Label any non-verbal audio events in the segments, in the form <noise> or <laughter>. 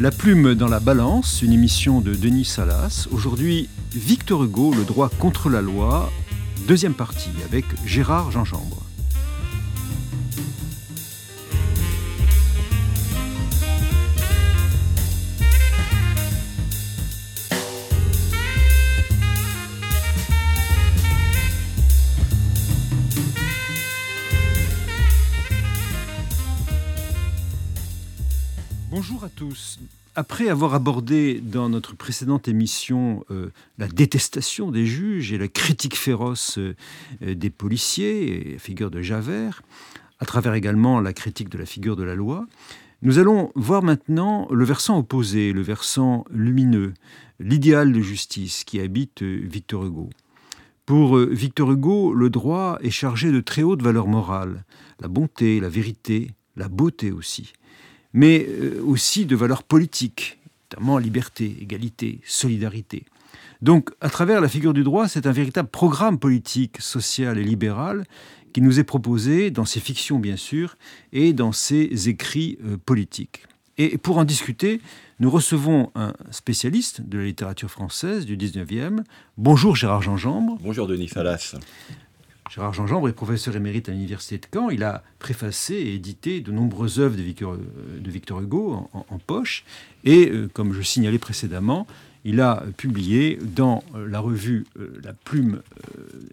La plume dans la balance, une émission de Denis Salas. Aujourd'hui, Victor Hugo, le droit contre la loi, deuxième partie avec Gérard Gingembre. Après avoir abordé dans notre précédente émission euh, la détestation des juges et la critique féroce euh, des policiers, et la figure de Javert, à travers également la critique de la figure de la loi, nous allons voir maintenant le versant opposé, le versant lumineux, l'idéal de justice qui habite euh, Victor Hugo. Pour Victor Hugo, le droit est chargé de très hautes valeurs morales, la bonté, la vérité, la beauté aussi mais euh, aussi de valeurs politiques, notamment liberté, égalité, solidarité. Donc, à travers la figure du droit, c'est un véritable programme politique, social et libéral qui nous est proposé dans ses fictions, bien sûr, et dans ses écrits euh, politiques. Et pour en discuter, nous recevons un spécialiste de la littérature française du 19e. Bonjour Gérard Gingembre. Bonjour Denis Salas. Gérard Jean-Jean est professeur émérite à l'Université de Caen. Il a préfacé et édité de nombreuses œuvres de Victor, euh, Hugo en, poche. Et, euh, comme je signalais précédemment, il a publié dans euh, la revue La Plume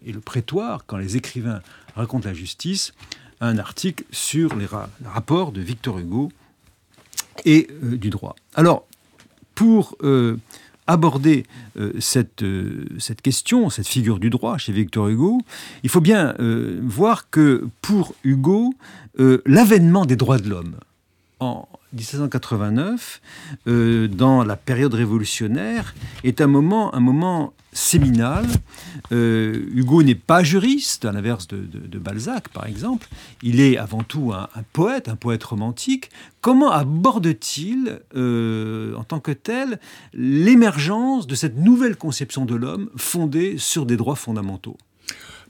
et le Prétoire, quand les écrivains racontent la justice, un article sur les rapports de Victor Hugo et du droit. Alors, pour aborder euh, cette, euh, cette question, cette figure du droit chez Victor Hugo, il faut bien euh, voir que pour Hugo, l'avènement des droits de l'homme en 1789, dans la période révolutionnaire, est un moment, un moment séminal. Euh, Hugo n'est pas juriste, à l'inverse de, Balzac, par exemple. Il est avant tout un, poète, un poète romantique. Comment aborde-t-il, euh, en tant que tel, l'émergence de cette nouvelle conception de l'homme fondée sur des droits fondamentaux?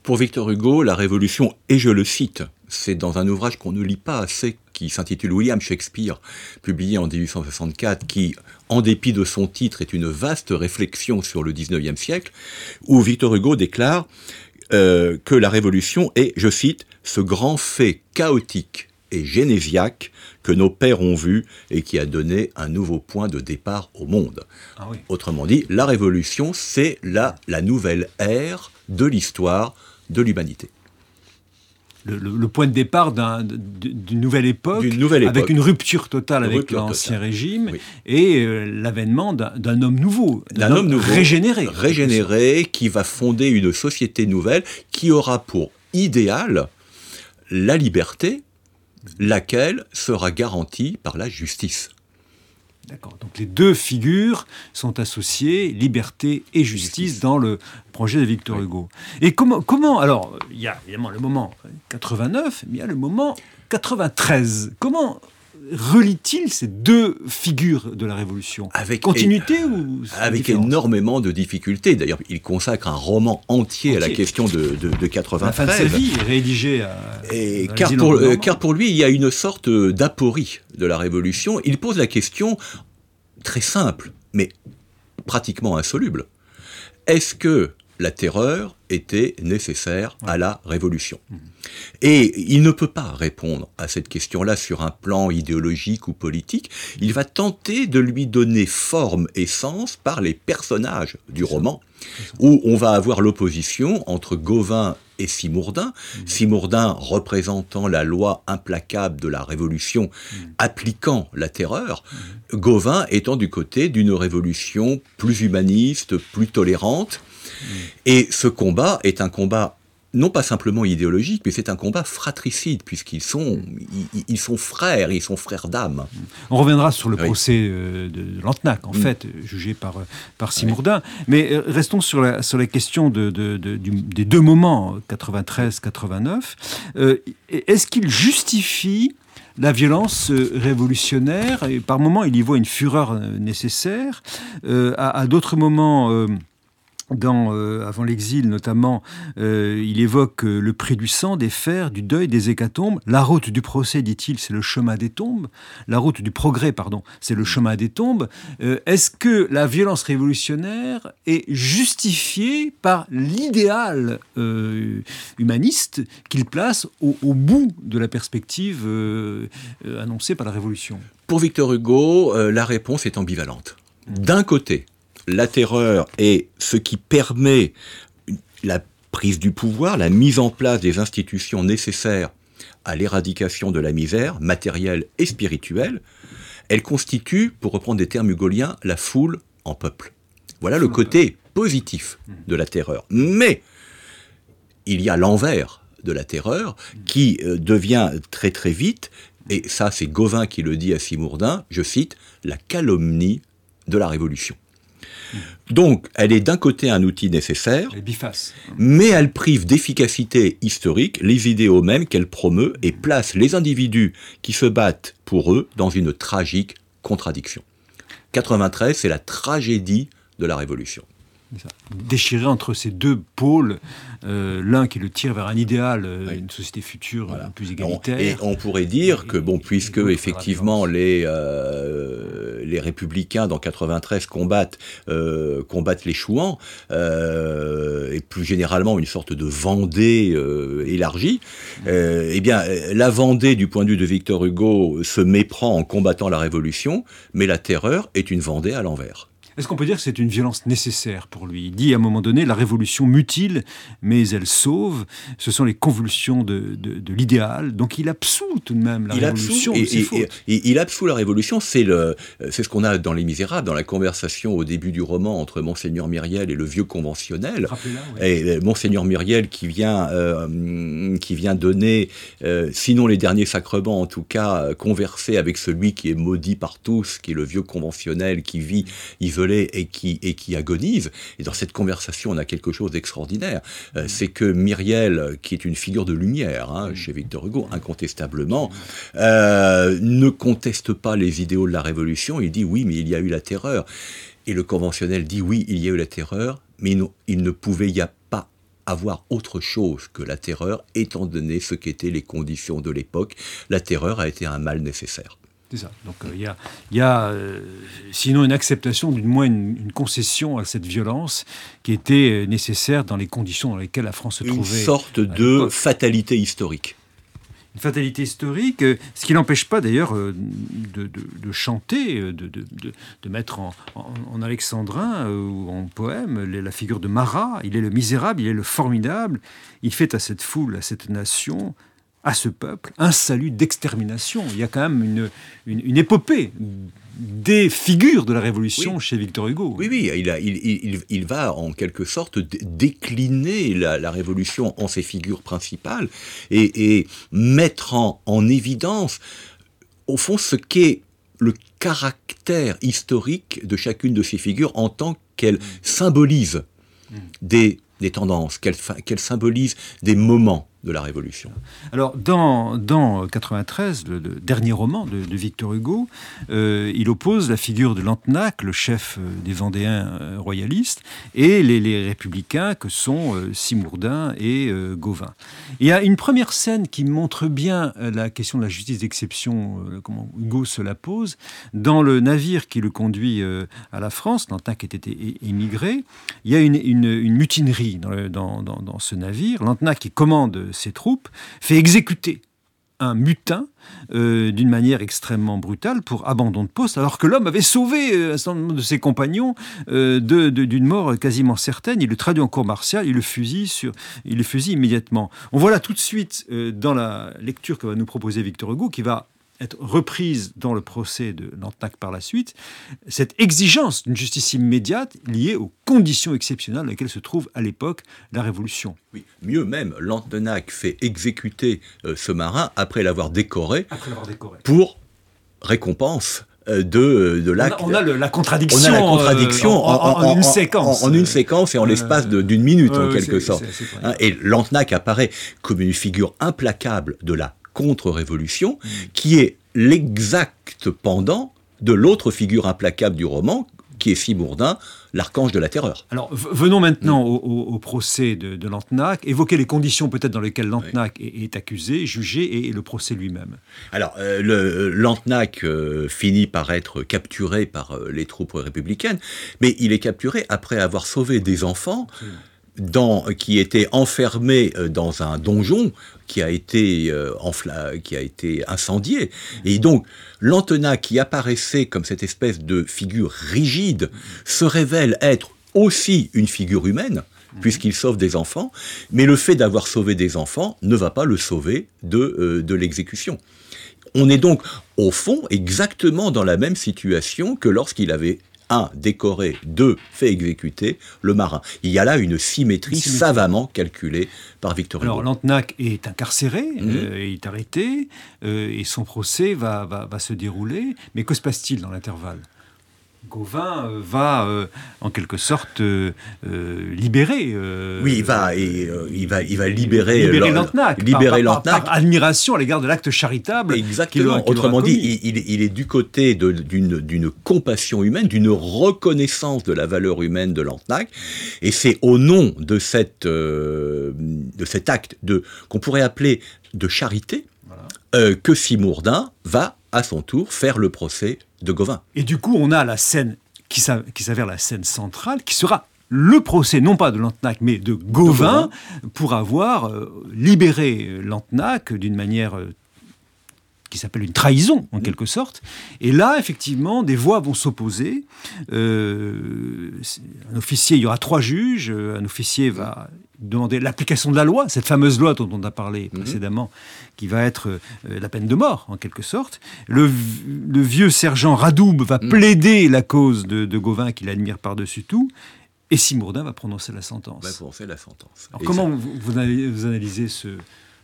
Pour Victor Hugo, la Révolution, et je le cite, c'est dans un ouvrage qu'on ne lit pas assez, qui s'intitule William Shakespeare, publié en 1864, qui, en dépit de son titre, est une vaste réflexion sur le 19e siècle, où Victor Hugo déclare euh, que la Révolution est, je cite, ce grand fait chaotique et génésiaque que nos pères ont vu et qui a donné un nouveau point de départ au monde. Ah Autrement dit, la Révolution, c'est la, la nouvelle ère de l'histoire de l'humanité le, point de départ d'une nouvelle, époque, avec une rupture totale avec l'ancien régime et euh, l'avènement d'un homme nouveau, d'un homme, nouveau, régénéré. Régénéré, qui va fonder une société nouvelle qui aura pour idéal la liberté, laquelle sera garantie par la justice. D'accord. Donc les deux figures sont associées, liberté et justice, dans le projet de Victor Hugo. Et comment, comment alors, il y a évidemment le moment 89, mais il y a le moment 93. Comment relie-t-il ces deux figures de la Révolution? Avec continuité ou avec énormément de difficultés. D'ailleurs, il consacre un roman entier, à la question de, de, de 93. La fin de sa vie rédigé à, Et car, pour, euh, car pour lui, il y a une sorte d'aporie de la Révolution. Il pose la question très simple, mais pratiquement insoluble. Est-ce que la terreur était nécessaire à la révolution. Mmh. Et il ne peut pas répondre à cette question-là sur un plan idéologique ou politique. Il va tenter de lui donner forme et sens par les personnages du roman, où on va avoir l'opposition entre Gauvin et Simourdin. Mmh. Simourdin représentant la loi implacable de la révolution, mmh. appliquant la terreur. Gauvin étant du côté d'une révolution plus humaniste, plus tolérante, et ce combat est un combat non pas simplement idéologique, mais c'est un combat fratricide, puisqu'ils sont, ils, sont frères, ils sont frères d'âme. On reviendra sur le procès euh, de Lantenac, en mm. fait, jugé par, par Simourdin. Mais euh, restons sur la, sur la question de, des deux moments, 93-89. Euh, est-ce qu'il justifie la violence révolutionnaire? Et Par moments, il y voit une fureur nécessaire. à, à d'autres moments dans, euh, avant l'exil notamment, euh, il évoque euh, le prix du sang, des fers, du deuil, des hécatombes. La route du procès, dit-il, c'est le chemin des tombes. La route du progrès, pardon, c'est le chemin des tombes. Est-ce que la violence révolutionnaire est justifiée par l'idéal humaniste qu'il place au, au, bout de la perspective annoncée par la Révolution? Pour Victor Hugo, la réponse est ambivalente. D'un côté, la terreur est ce qui permet la prise du pouvoir, la mise en place des institutions nécessaires à l'éradication de la misère matérielle et spirituelle, elle constitue, pour reprendre des termes hugoliens, la foule en peuple. Voilà le côté positif de la terreur. Mais il y a l'envers de la terreur qui euh, devient très très vite, et ça c'est Gauvin qui le dit à Simourdin, je cite, la calomnie de la révolution. Donc, elle est d'un côté un outil nécessaire, mais elle prive d'efficacité historique les idéaux mêmes qu'elle promeut et place les individus qui se battent pour eux dans une tragique contradiction. 93, c'est la tragédie de la Révolution. Déchiré entre ces deux pôles, euh, l'un qui le tire vers un idéal, euh, une société future euh, plus égalitaire. Et on pourrait dire que, bon, puisque effectivement les, les républicains dans 93 combattent, combattent les chouans, et plus généralement une sorte de Vendée élargie, eh bien, la Vendée, du point de vue de Victor Hugo, se méprend en combattant la Révolution, mais la terreur est une Vendée à l'envers. Est-ce qu'on peut dire que c'est une violence nécessaire pour lui? Il dit à un moment donné, la révolution mutile, mais elle sauve. Ce sont les convulsions de, de, l'idéal. Donc il absout tout de même la révolution. il absout la révolution. C'est ce qu'on a dans Les Misérables, dans la conversation au début du roman entre Monseigneur Myriel et le vieux conventionnel. Et euh, Monseigneur Myriel qui vient, euh, qui vient donner, euh, sinon les derniers sacrements, en tout cas, converser avec celui qui est maudit par tous, qui est le vieux conventionnel, qui vit isolé et qui, et qui agonise. Et dans cette conversation, on a quelque chose d'extraordinaire. Euh, c'est que Myriel, qui est une figure de lumière hein, chez Victor Hugo, incontestablement, euh, ne conteste pas les idéaux de la Révolution. Il dit oui, mais il y a eu la terreur. Et le conventionnel dit oui, il y a eu la terreur, mais il ne pouvait y a pas avoir autre chose que la terreur, étant donné ce qu'étaient les conditions de l'époque. La terreur a été un mal nécessaire. C'est ça. Donc euh, il y a, euh, sinon une acceptation, du moins une, concession à cette violence qui était euh, nécessaire dans les conditions dans lesquelles la France se trouvait. Une sorte de fatalité historique. Une fatalité historique, ce qui n'empêche pas d'ailleurs de, chanter, de, de, mettre en, en, alexandrin ou en poème la figure de Marat. Il est le misérable, il est le formidable. Il fait à cette foule, à cette nation, à ce peuple un salut d'extermination. Il y a quand même une, une, épopée des figures de la Révolution chez Victor Hugo. Oui, oui, il, a, il, il, va en quelque sorte décliner la, Révolution en ses figures principales et, et mettre en, en, évidence, au fond, ce qu'est le caractère historique de chacune de ces figures en tant qu'elle mm. symbolise mm. des, des tendances, qu'elle qu'elle symbolise des moments de la Révolution. Alors, dans, dans 93, le, dernier roman de, Victor Hugo, euh, il oppose la figure de Lantenac, le chef euh, des Vendéens euh, royalistes, et les, républicains que sont Simourdin et Gauvin. Il y a une première scène qui montre bien la question de la justice d'exception, comment Hugo se la pose, dans le navire qui le conduit à la France, Lantenac était émigré, il y a une, mutinerie dans, dans, dans, dans ce navire, Lantenac qui commande ses troupes, fait exécuter un mutin euh, d'une manière extrêmement brutale pour abandon de poste, alors que l'homme avait sauvé euh, un certain nombre de ses compagnons euh, d'une mort quasiment certaine. Il le traduit en cour martiale, il le fusille, sur, il le fusille immédiatement. On voit là tout de suite, dans la lecture que va nous proposer Victor Hugo, qui va être reprise dans le procès de Lantenac par la suite, cette exigence d'une justice immédiate liée aux conditions exceptionnelles dans lesquelles se trouve à l'époque la Révolution. Oui, mieux même, Lantenac fait exécuter euh, ce marin après l'avoir décoré, pour récompense euh, de, de l'acte. On, a, la contradiction. On a la contradiction euh, en, une séquence. En, une séquence et en l'espace d'une minute, en quelque sorte. Hein, et Lantenac apparaît comme une figure implacable de la contre-révolution, qui est l'exact pendant de l'autre figure implacable du roman, qui est Simourdin, l'archange de la terreur. Alors venons maintenant au, procès de, de Lantenac, évoquer les conditions peut-être dans lesquelles Lantenac est, accusé, jugé, et, le procès lui-même. Alors euh, le, Lantenac euh, finit par être capturé par euh, les troupes républicaines, mais il est capturé après avoir sauvé des enfants dans, qui était enfermé euh, dans un donjon qui a été, euh, qui a été incendié. Et donc, Lantena, qui apparaissait comme cette espèce de figure rigide, se révèle être aussi une figure humaine, puisqu'il sauve des enfants, mais le fait d'avoir sauvé des enfants ne va pas le sauver de, euh, de l'exécution. On est donc, au fond, exactement dans la même situation que lorsqu'il avait un, décoré, deux, fait exécuter le marin. Il y a là une symétrie, savamment calculée par Victor Hugo. Alors Lantenac est incarcéré, mhm. euh, il est arrêté, euh, et son procès va, va se dérouler. Mais que se passe-t-il dans l'intervalle? Gauvin euh, va euh, en quelque sorte euh, libérer. oui, il va, et, il va, il va libérer, libérer Lantenac. Libérer par, Par, admiration à l'égard de l'acte charitable. Exactement. Autrement dit, il, est du côté d'une compassion humaine, d'une reconnaissance de la valeur humaine de Lantenac, et c'est au nom de cette, de cet acte qu'on pourrait appeler de charité que Simourdin va à son tour faire le procès de Gauvin. Et du coup, on a la scène qui s'avère la scène centrale, qui sera le procès, non pas de Lantenac, mais de Gauvin, pour avoir euh, libéré Lantenac d'une manière euh, qui s'appelle une trahison en quelque sorte. Et là, effectivement, des voix vont s'opposer. Euh, un officier, il y aura trois juges. Un officier va demander l'application de la loi, cette fameuse loi dont on a parlé mhm. précédemment, qui va être euh, la peine de mort en quelque sorte. Le, vieux sergent Radoub va mhm. plaider la cause de, de Gauvin qu'il admire par-dessus tout. Et Simourdin va prononcer la sentence. Va prononcer la sentence. Alors comment vous, vous, analysez ce,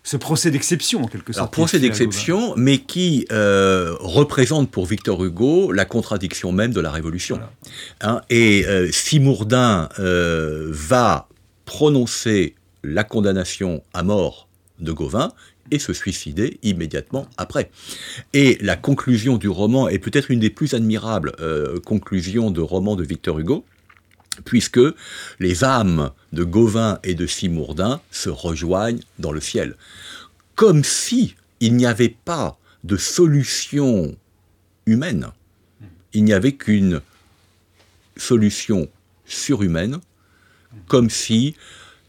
ce procès d'exception en quelque sorte. Procès d'exception, mais qui euh, représente pour Victor Hugo la contradiction même de la Révolution. Hein, et euh, Simourdin euh, va prononcer la condamnation à mort de Gauvin et se suicider immédiatement après. Et la conclusion du roman est peut-être une des plus admirables conclusions de roman de Victor Hugo, puisque les âmes de Gauvin et de Simourdin se rejoignent dans le ciel. Comme si il n'y avait pas de solution humaine, il n'y avait qu'une solution surhumaine, comme si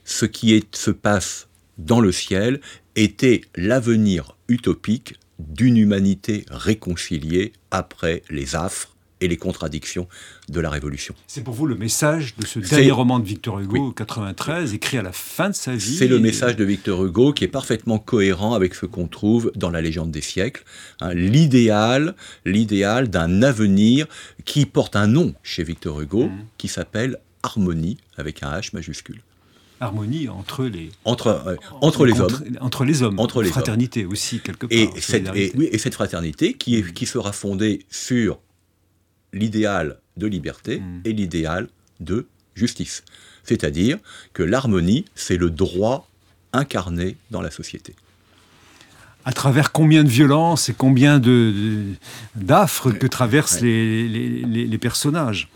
ce qui se passe dans le ciel était l'avenir utopique d'une humanité réconciliée après les affres et les contradictions de la Révolution. C'est pour vous le message de ce dernier roman de Victor Hugo, 93, écrit à la fin de sa vie. C'est le message de Victor Hugo qui est parfaitement cohérent avec ce qu'on trouve dans la légende des siècles. Hein, l'idéal, l'idéal d'un avenir qui porte un nom chez Victor Hugo, mmh. qui s'appelle harmonie avec un H majuscule harmonie entre les entre entre les hommes entre les hommes entre les fraternité aussi quelque part et cette, et, oui, et cette fraternité qui est, qui sera fondée sur l'idéal de liberté mm. et l'idéal de justice. C'est-à-dire que l'harmonie, c'est le droit incarné dans la société. À travers combien de violences et combien d'affres que traversent les, personnages?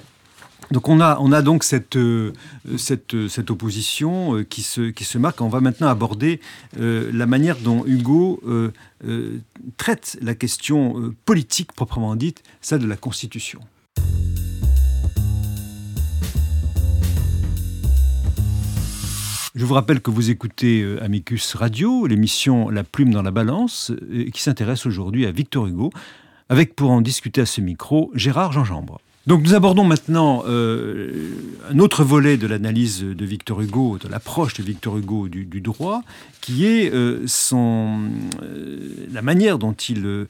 Donc on a, on a donc cette, euh, cette opposition euh, qui, se, marque. On va maintenant aborder euh, la manière dont Hugo traite la question politique proprement dite, celle de la Constitution. Je vous rappelle que vous écoutez Amicus Radio, l'émission La plume dans la balance, qui s'intéresse aujourd'hui à Victor Hugo, avec pour en discuter à ce micro Gérard Jean-Jambre. Nous abordons maintenant euh, un autre volet de l'analyse de Victor Hugo, de l'approche de Victor Hugo du, droit, qui est euh, euh, la manière dont il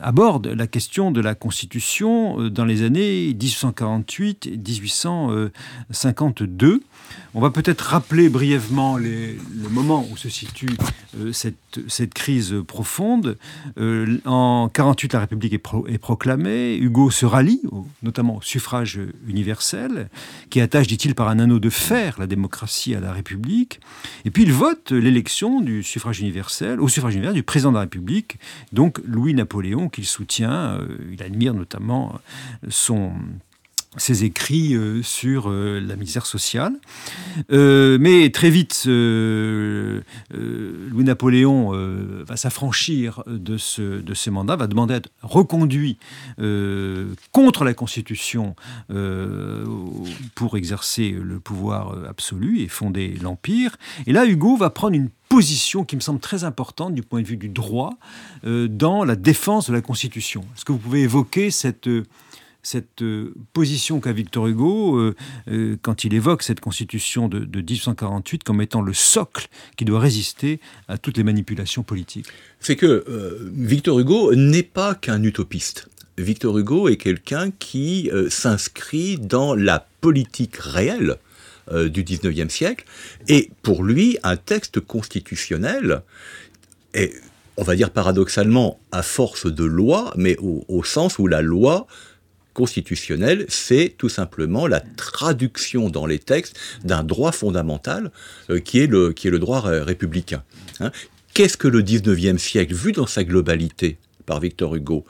aborde la question de la Constitution dans les années 1848 et 1852. On va peut-être rappeler brièvement le moment où se situe cette, crise profonde. en 48, la République est proclamée, Hugo se rallie notamment au suffrage universel, qui attache, dit-il, par un anneau de fer la démocratie à la République. Et puis il vote l'élection du suffrage universel, au suffrage universel du président de la République, donc Louis-Napoléon, qu'il soutient. Euh, il admire notamment son ses écrits euh, sur euh, la misère sociale. Euh, mais très vite, Louis-Napoléon va s'affranchir de ce, de ce mandat, va demander à être reconduit contre la Constitution pour exercer le pouvoir absolu et fonder l'Empire. Et là, Hugo va prendre une position qui me semble très importante du point de vue du droit dans la défense de la Constitution. Est-ce que vous pouvez évoquer cette cette euh, position qu'a Victor Hugo euh, euh, quand il évoque cette constitution de, 1848 comme étant le socle qui doit résister à toutes les manipulations politiques C'est que Victor Hugo n'est pas qu'un utopiste. Victor Hugo est quelqu'un qui s'inscrit dans la politique réelle du 19e siècle, et pour lui, un texte constitutionnel est on va dire paradoxalement, à force de loi, mais au sens où la loi constitutionnel, c'est tout simplement la traduction dans les textes d'un droit fondamental euh, qui, est le, qui est droit républicain. Hein. Qu'est-ce que le 19e siècle, vu dans sa globalité par Victor Hugo,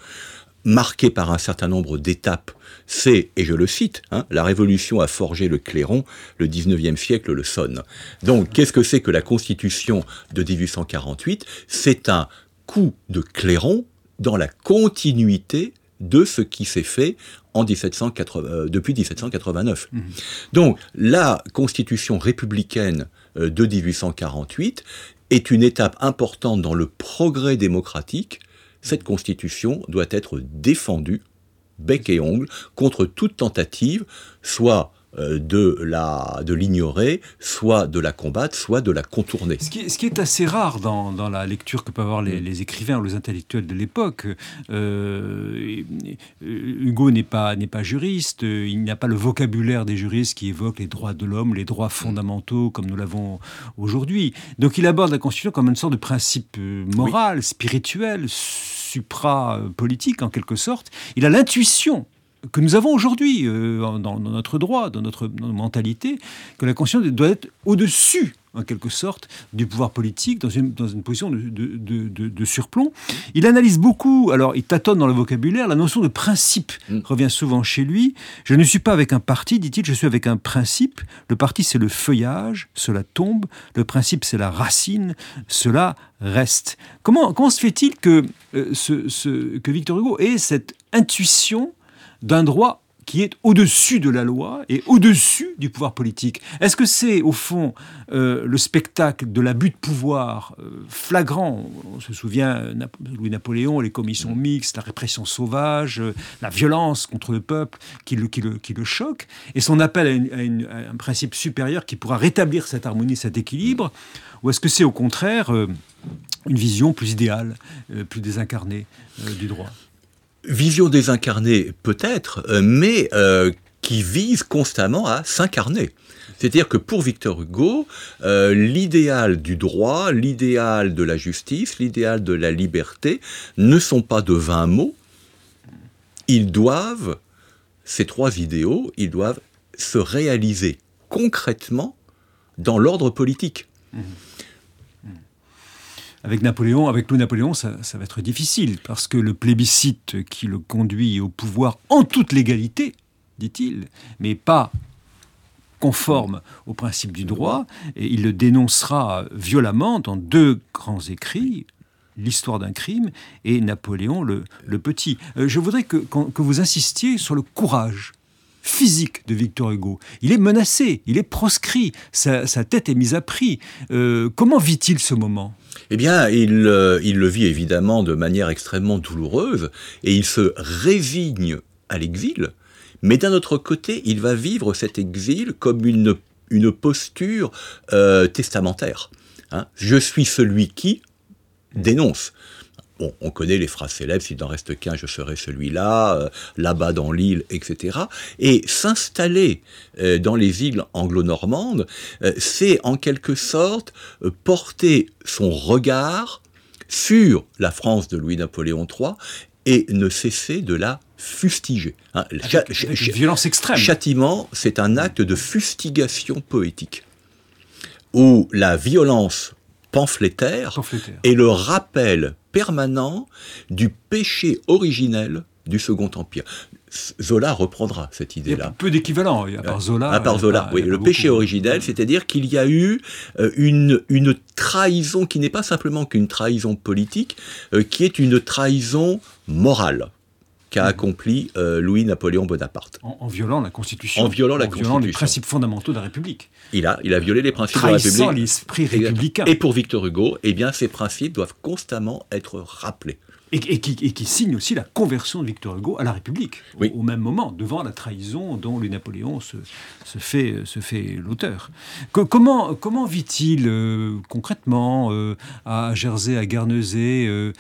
marqué par un certain nombre d'étapes, c'est, et je le cite, hein, la Révolution a forgé le clairon, le 19e siècle le sonne. Donc, qu'est-ce que c'est que la Constitution de 1848 C'est un coup de clairon dans la continuité de ce qui s'est fait en 1780, euh, depuis 1789. Mmh. Donc la constitution républicaine euh, de 1848 est une étape importante dans le progrès démocratique. Cette constitution doit être défendue bec et ongle contre toute tentative, soit de la de l'ignorer, soit de la combattre, soit de la contourner. Ce qui, est, ce qui est assez rare dans, dans, la lecture que peuvent avoir les, mm. les écrivains ou les intellectuels de l'époque. Euh, Hugo n'est pas n'est pas juriste, il n'a pas le vocabulaire des juristes qui évoquent les droits de l'homme, les droits mm. fondamentaux comme nous l'avons aujourd'hui. Donc il aborde la Constitution comme une sorte de principe euh, moral, spirituel supra-politique en quelque sorte. Il a l'intuition que nous avons aujourd'hui euh, dans, notre droit, dans notre, mentalité, que la conscience doit être au-dessus, en quelque sorte, du pouvoir politique, dans une, dans une position de, de, surplomb. Il analyse beaucoup, alors il tâtonne dans le vocabulaire, la notion de principe mm. revient souvent chez lui. Je ne suis pas avec un parti, dit-il, je suis avec un principe. Le parti, c'est le feuillage, cela tombe. Le principe, c'est la racine, cela reste. Comment, comment se fait-il que, euh, ce, que Victor Hugo ait cette intuition d'un droit qui est au-dessus de la loi et au-dessus du pouvoir politique. Est-ce que c'est, au fond, euh, le spectacle de l'abus de pouvoir euh, flagrant? On se souvient, Louis-Napoléon, les commissions mixtes, la répression sauvage, euh, la violence contre le peuple qui le, qui qui le choque, et son appel à, un principe supérieur qui pourra rétablir cette harmonie, cet équilibre Ou est-ce que c'est, au contraire, une vision plus idéale, plus désincarnée du droit? Vision désincarnée peut-être, euh, mais euh, qui vise constamment à s'incarner. C'est-à-dire que pour Victor Hugo, euh, l'idéal du droit, l'idéal de la justice, l'idéal de la liberté ne sont pas de vains mots. Ils doivent, ces trois idéaux, ils doivent se réaliser concrètement dans l'ordre politique. Mmh. Avec Napoléon, avec Louis-Napoléon, ça, va être difficile, parce que le plébiscite qui le conduit au pouvoir en toute légalité, dit-il, mais pas conforme au principe du droit, et il le dénoncera violemment dans deux grands écrits, l'histoire d'un crime et Napoléon le, Petit. Euh, je voudrais que, vous insistiez sur le courage physique de Victor Hugo. Il est menacé, il est proscrit, sa, tête est mise à prix. Euh, comment vit-il ce moment? Eh bien, il, euh, il, le vit évidemment de manière extrêmement douloureuse et il se résigne à l'exil, mais d'un autre côté, il va vivre cet exil comme une, une posture euh, testamentaire. Hein. Je suis celui qui dénonce. Bon, on connaît les phrases célèbres, s'il n'en reste qu'un, je serai celui-là, euh, là-bas dans l'île, etc. Et s'installer euh, dans les îles anglo-normandes, euh, c'est en quelque sorte porter son regard sur la France de Louis-Napoléon III et ne cesser de la fustiger. Hein. violence extrême. Châtiment, c'est un acte de fustigation poétique, où la violence pamphlétaire, et le rappel permanent du péché originel du Second Empire. Zola reprendra cette idée-là. Peu d'équivalent, à part Zola. À part Zola, oui. Le péché originel, c'est-à-dire qu'il y a eu une, une trahison qui n'est pas simplement qu'une trahison politique, qui est une trahison morale qu'a accompli euh, Louis-Napoléon Bonaparte. En, violant la Constitution. En violant la Constitution. les principes fondamentaux de la République. Il a, il a violé les principes de la République. l'esprit républicain. Et pour Victor Hugo, eh bien, ces principes doivent constamment être rappelés et, qui, signe aussi la conversion de Victor Hugo à la République, au, même moment, devant la trahison dont Louis Napoléon se, fait, se fait l'auteur. comment, comment vit-il euh, concrètement euh, à Jersey, à Guernesey euh,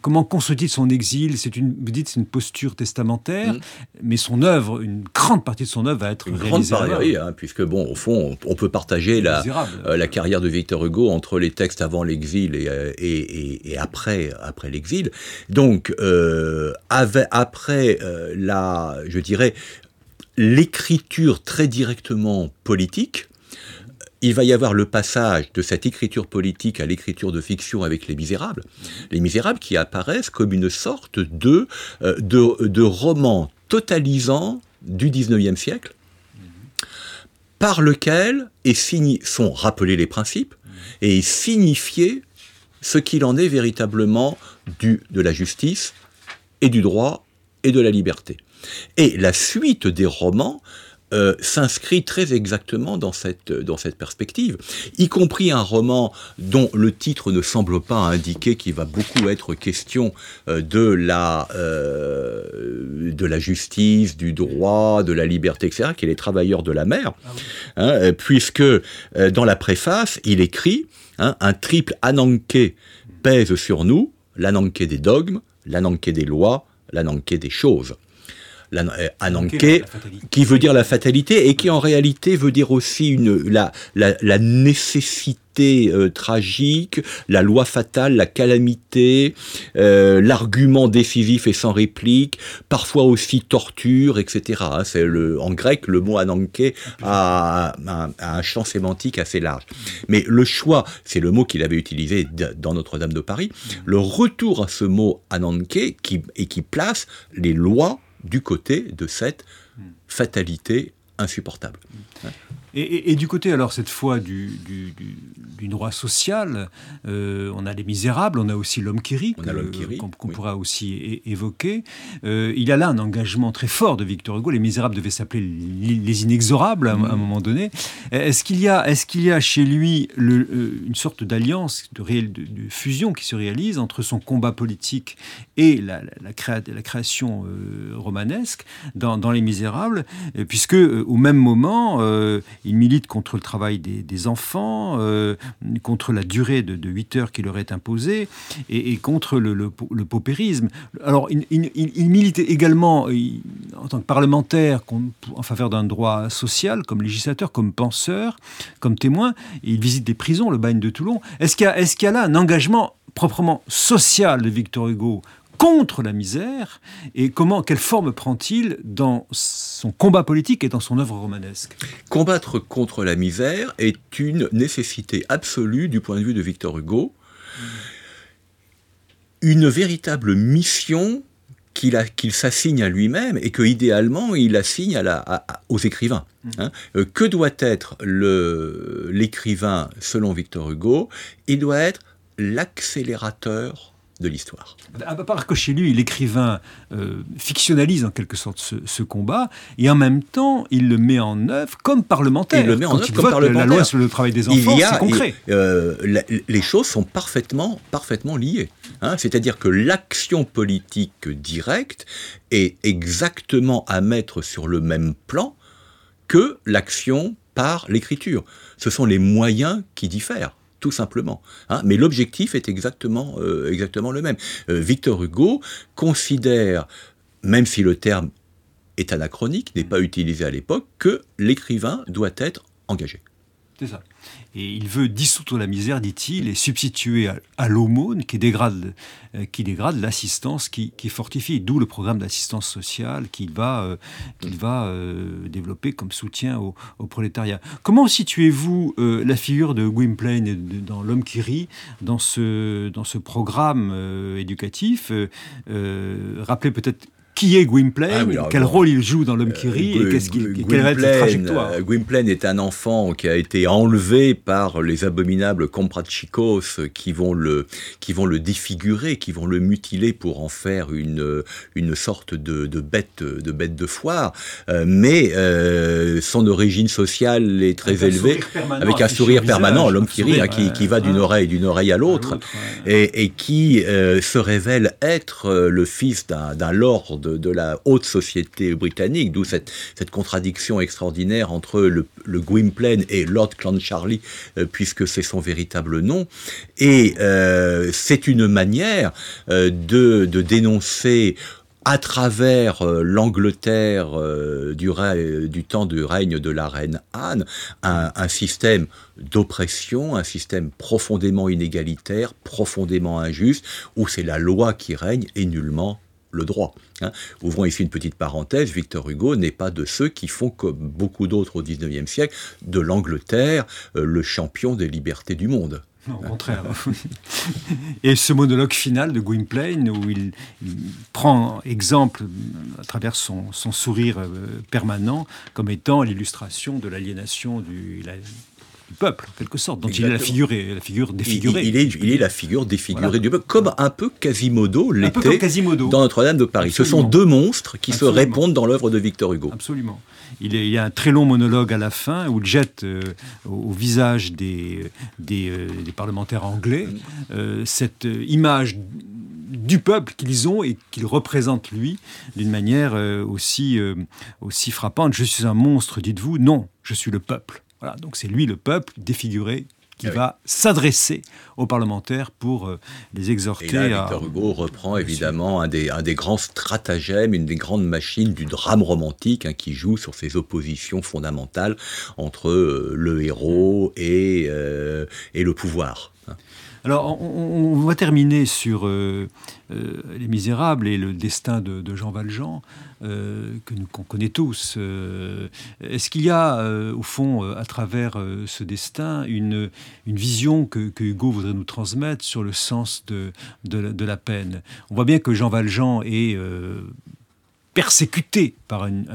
Comment conçoit-il son exil? C'est une, Vous dites c'est une posture testamentaire, mm. mais son œuvre, une grande partie de son œuvre va être une grande partie, hein, puisque bon, au fond, on, peut partager la, la carrière de Victor Hugo entre les textes avant l'exil et, et, et, après, après l'exil. Donc, euh, après euh, la, je dirais, l'écriture très directement politique, il va y avoir le passage de cette écriture politique à l'écriture de fiction avec Les Misérables. Les Misérables qui apparaissent comme une sorte de, euh, roman totalisant du 19e siècle, par lequel est sont rappelés les principes et signifiés ce qu'il en est véritablement du, de la justice et du droit et de la liberté. Et la suite des romans euh, s'inscrit très exactement dans cette, dans cette perspective, y compris un roman dont le titre ne semble pas indiquer qu'il va beaucoup être question euh, de, la, euh, de la justice, du droit, de la liberté, etc., qui est Les Travailleurs de la mer, ah hein, puisque dans la préface, il écrit hein, Un triple ananké pèse sur nous, l'ananké des dogmes, l'ananké des lois, l'ananké des choses. L'ananké, qui veut dire la fatalité et qui en réalité veut dire aussi une, la, la, la nécessité euh, tragique, la loi fatale, la calamité, euh, l'argument décisif et sans réplique, parfois aussi torture, etc. C'est le, en grec, le mot ananké a, un champ sémantique assez large. Mais le choix, c'est le mot qu'il avait utilisé dans Notre-Dame de Paris, le retour à ce mot ananké qui, et qui place les lois du côté de cette fatalité insupportable. Et, du côté, alors, cette fois, du, droit social, euh, on a les misérables, on a aussi l'homme qui rit, qu'on pourra aussi évoquer. Euh, il y a là un engagement très fort de Victor Hugo. Les misérables devaient s'appeler les inexorables à, un mm. moment donné. Est-ce qu'il y, a, est qu'il y a chez lui le, euh, une sorte d'alliance, de, de, fusion qui se réalise entre son combat politique et la, la, création romanesque dans, dans, Les Misérables, puisque au même moment, il milite contre le travail des, enfants, euh, contre la durée de, 8 heures qui leur est imposée et, contre le, paupérisme. Alors, il, milite également en tant que parlementaire en faveur d'un droit social, comme législateur, comme penseur, comme témoin. il visite des prisons, le bagne de Toulon. Est-ce qu'il y, y, a là un engagement proprement social de Victor Hugo contre la misère et comment, quelle forme prend-il dans son combat politique et dans son œuvre romanesque? Combattre contre la misère est une nécessité absolue du point de vue de Victor Hugo, une véritable mission qu'il s'assigne à lui-même et que idéalement il assigne à aux écrivains. Hein. Euh, que doit être l'écrivain selon Victor Hugo? Il doit être l'accélérateur de l'histoire. À part que chez lui, l'écrivain euh, fictionnalise en quelque sorte ce, combat, et en même temps, il le met en œuvre comme parlementaire. Il le met en œuvre comme parlementaire. La loi sur le travail des enfants, c'est concret. Euh, les choses sont parfaitement, parfaitement liées. Hein. C'est-à-dire que l'action politique directe est exactement à mettre sur le même plan que l'action par l'écriture. Ce sont les moyens qui diffèrent tout simplement. Hein. Mais l'objectif est exactement, euh, exactement le même. Euh, Victor Hugo considère, même si le terme est anachronique, n'est pas utilisé à l'époque, que l'écrivain doit être engagé. C'est ça. Et il veut dissoudre la misère, dit-il, et substituer à, l'aumône qui dégrade, euh, qui dégrade l'assistance qui, fortifie. D'où le programme d'assistance sociale qu'il va, euh, qu'il va euh, développer comme soutien au, prolétariat. Comment situez-vous la figure de Gwynplaine dans L'homme qui rit, dans ce, dans ce programme éducatif Rappelez peut-être qui est Gwynplaine, ah quel rôle il joue dans l'homme qui rit, et qu'est-ce qu'il, quelle va être sa trajectoire. Gwynplaine est un enfant qui a été enlevé par les abominables comprachicos qui vont le, qui vont le défigurer, qui vont le mutiler pour en faire une, une sorte de, de bête, de bête de foire. Euh, mais euh, son origine sociale est très élevée, avec un sourire permanent, l'homme qui rit, hein, qui, qui, va d'une oreille, d'une oreille à l'autre, et, et, qui euh, se révèle être le fils d'un lord de, la haute société britannique, d'où cette, contradiction extraordinaire entre le, Gwynplaine et Lord Clancharlie, euh, puisque c'est son véritable nom. Et euh, c'est une manière euh, de, dénoncer à travers l'Angleterre du, du, temps du règne de la reine Anne, un, un système d'oppression, un système profondément inégalitaire, profondément injuste, où c'est la loi qui règne et nullement le droit. Hein. Ouvrons ici une petite parenthèse, Victor Hugo n'est pas de ceux qui font, comme beaucoup d'autres au XIXe siècle, de l'Angleterre euh, le champion des libertés du monde. au contraire. <laughs> Et ce monologue final de Gwynplaine, où il, prend exemple à travers son, sourire euh, permanent comme étant l'illustration de l'aliénation du, peuple, en quelque sorte, dont il est la figure, la figure défigurée. Il, est, il est la figure défigurée du peuple, comme un peu Quasimodo l'était dans Notre-Dame de Paris. Ce sont deux monstres qui se répondent dans l'œuvre de Victor Hugo. Absolument. Il, y a un très long monologue à la fin où il jette euh, au, visage des, des, euh, parlementaires anglais euh, cette image du peuple qu'ils ont et qu'il représente lui d'une manière aussi, aussi frappante. Je suis un monstre, dites-vous. Non, je suis le peuple donc c'est lui le peuple défiguré qui ah va s'adresser aux parlementaires pour euh, les exhorter et là, Victor Hugo reprend évidemment un des, un des, grands stratagèmes, une des grandes machines du drame romantique hein, qui joue sur ces oppositions fondamentales entre euh, le héros et, euh, et le pouvoir. Hein. Alors, on, va terminer sur Les Misérables et le destin de, Jean Valjean. Euh, que nous qu'on connaît tous. Euh, est-ce qu'il y a, euh, au fond, à travers ce destin, une, vision que, Hugo voudrait nous transmettre sur le sens de la peine? On voit bien que Jean Valjean est persécuté par une,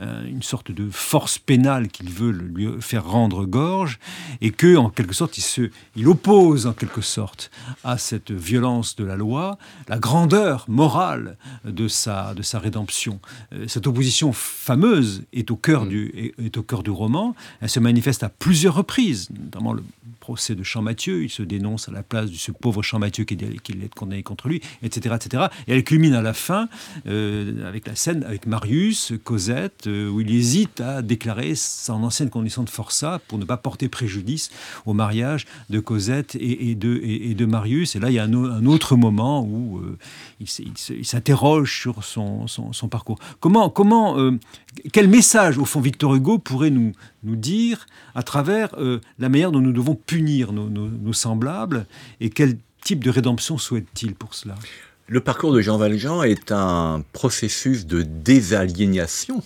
une, sorte de force pénale qu'il veut lui faire rendre gorge, et que, en quelque sorte, il, se, il oppose en quelque sorte à cette violence de la loi la grandeur morale de sa, de sa rédemption. Euh, cette opposition fameuse est au cœur, mm. du, est, au cœur du roman. Elle se manifeste à plusieurs reprises, notamment le procès de Champmathieu, il se dénonce à la place de ce pauvre Champmathieu qui, qui est condamné contre lui, etc., etc. Et elle culmine à la fin euh, avec la scène avec Marius, Cosette, euh, où il hésite à déclarer son ancienne condition de forçat pour ne pas porter préjudice au mariage de Cosette et, de, et, de, Marius. Et là, il y a un, autre moment où euh, il, s'interroge sur son, son, parcours. Comment, comment, quel message, au fond, Victor Hugo pourrait nous, nous dire à travers la manière dont nous devons punir nos, semblables et quel type de rédemption souhaite-t-il pour cela? Le parcours de Jean Valjean est un processus de désaliénation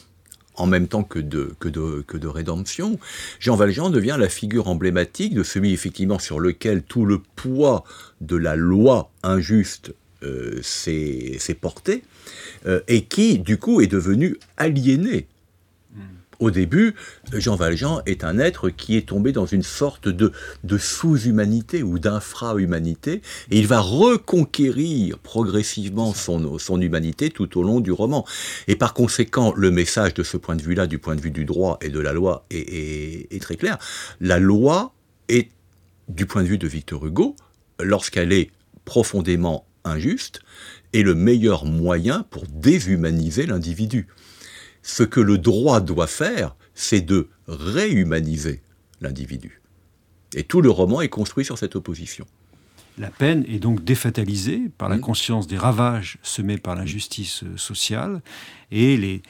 en même temps que de, rédemption. Jean Valjean devient la figure emblématique de celui effectivement sur lequel tout le poids de la loi injuste euh, s'est porté, euh, et qui du coup est devenu aliéné au début, Jean Valjean est un être qui est tombé dans une sorte de, sous-humanité ou d'infra-humanité, et il va reconquérir progressivement son, son humanité tout au long du roman. Et par conséquent, le message de ce point de vue-là, du point de vue du droit et de la loi, est, est très clair. La loi est, du point de vue de Victor Hugo, lorsqu'elle est profondément injuste, est le meilleur moyen pour déshumaniser l'individu. Ce que le droit doit faire, c'est de réhumaniser l'individu. Et tout le roman est construit sur cette opposition. La peine est donc défatalisée par la mmh. conscience des ravages semés par l'injustice sociale et les,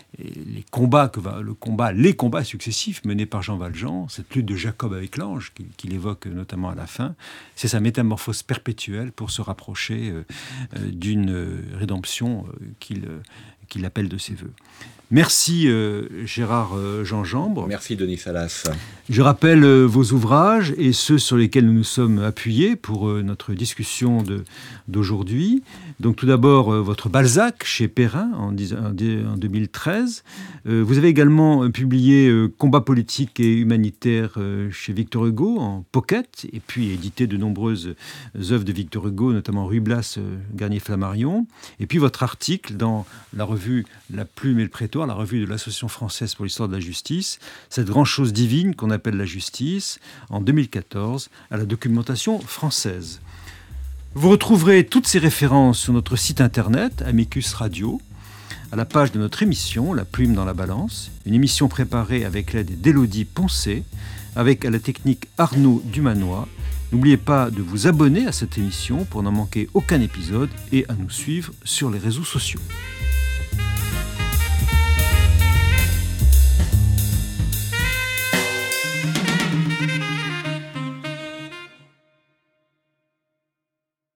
combats que va, le combat, les combats successifs menés par Jean Valjean, cette lutte de Jacob avec l'ange qu'il évoque notamment à la fin, c'est sa métamorphose perpétuelle pour se rapprocher euh, euh, d'une rédemption euh, qu'il appelle de ses voeux. Merci euh, Gérard euh, Jean Jambre. Merci Denis Salas. Je rappelle euh, vos ouvrages et ceux sur lesquels nous nous sommes appuyés pour notre discussion d'aujourd'hui. Donc tout d'abord votre Balzac chez Perrin en, en 2013. vous avez également publié Combat politique et humanitaire chez Victor Hugo en pocket et puis édité de nombreuses œuvres de Victor Hugo, notamment Ruy Blas, Garnier Flammarion. Et puis votre article dans la revue La Plume et le Prétoire la revue de l'Association française pour l'histoire de la justice, cette grande chose divine qu'on appelle la justice, en 2014, à la documentation française. Vous retrouverez toutes ces références sur notre site internet, Amicus Radio, à la page de notre émission, La Plume dans la Balance, une émission préparée avec l'aide d'Élodie Poncé, avec à la technique Arnaud Dumanois. N'oubliez pas de vous abonner à cette émission pour n'en manquer aucun épisode et à nous suivre sur les réseaux sociaux.